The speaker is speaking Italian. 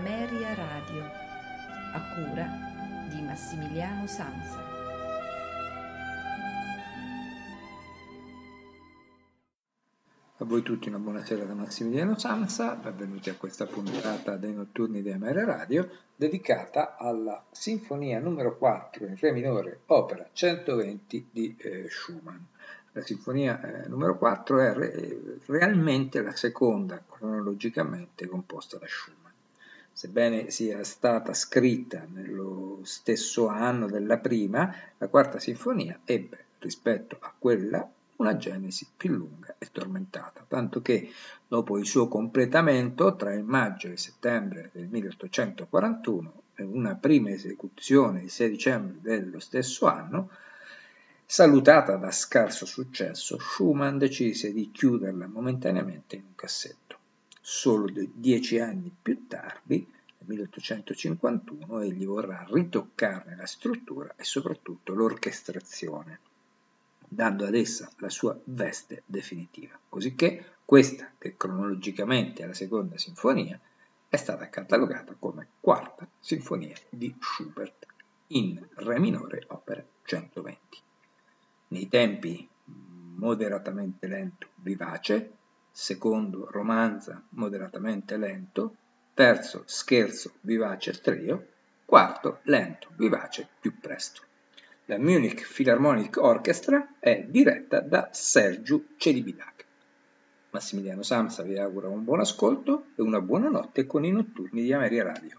Ameria Radio, a cura di Massimiliano Sanza. A voi tutti una buonasera da Massimiliano Sanza, benvenuti a questa puntata dei notturni di Ameria Radio dedicata alla Sinfonia numero 4 in Re minore, opera 120 di eh, Schumann la sinfonia eh, numero 4 è re- realmente la seconda cronologicamente composta da Schumann. Sebbene sia stata scritta nello stesso anno della prima, la quarta sinfonia ebbe rispetto a quella una genesi più lunga e tormentata, tanto che dopo il suo completamento tra il maggio e il settembre del 1841 e una prima esecuzione il 6 dicembre dello stesso anno, Salutata da scarso successo, Schumann decise di chiuderla momentaneamente in un cassetto. Solo dieci anni più tardi, nel 1851, egli vorrà ritoccarne la struttura e soprattutto l'orchestrazione, dando ad essa la sua veste definitiva. Cosicché questa, che cronologicamente è la seconda sinfonia, è stata catalogata come quarta sinfonia di Schubert in Re minore, opera 120 nei tempi moderatamente lento vivace, secondo romanza moderatamente lento, terzo scherzo vivace trio, quarto lento vivace più presto. La Munich Philharmonic Orchestra è diretta da Sergiu Celibidac. Massimiliano Samsa vi augura un buon ascolto e una buona notte con i notturni di Ameria Radio.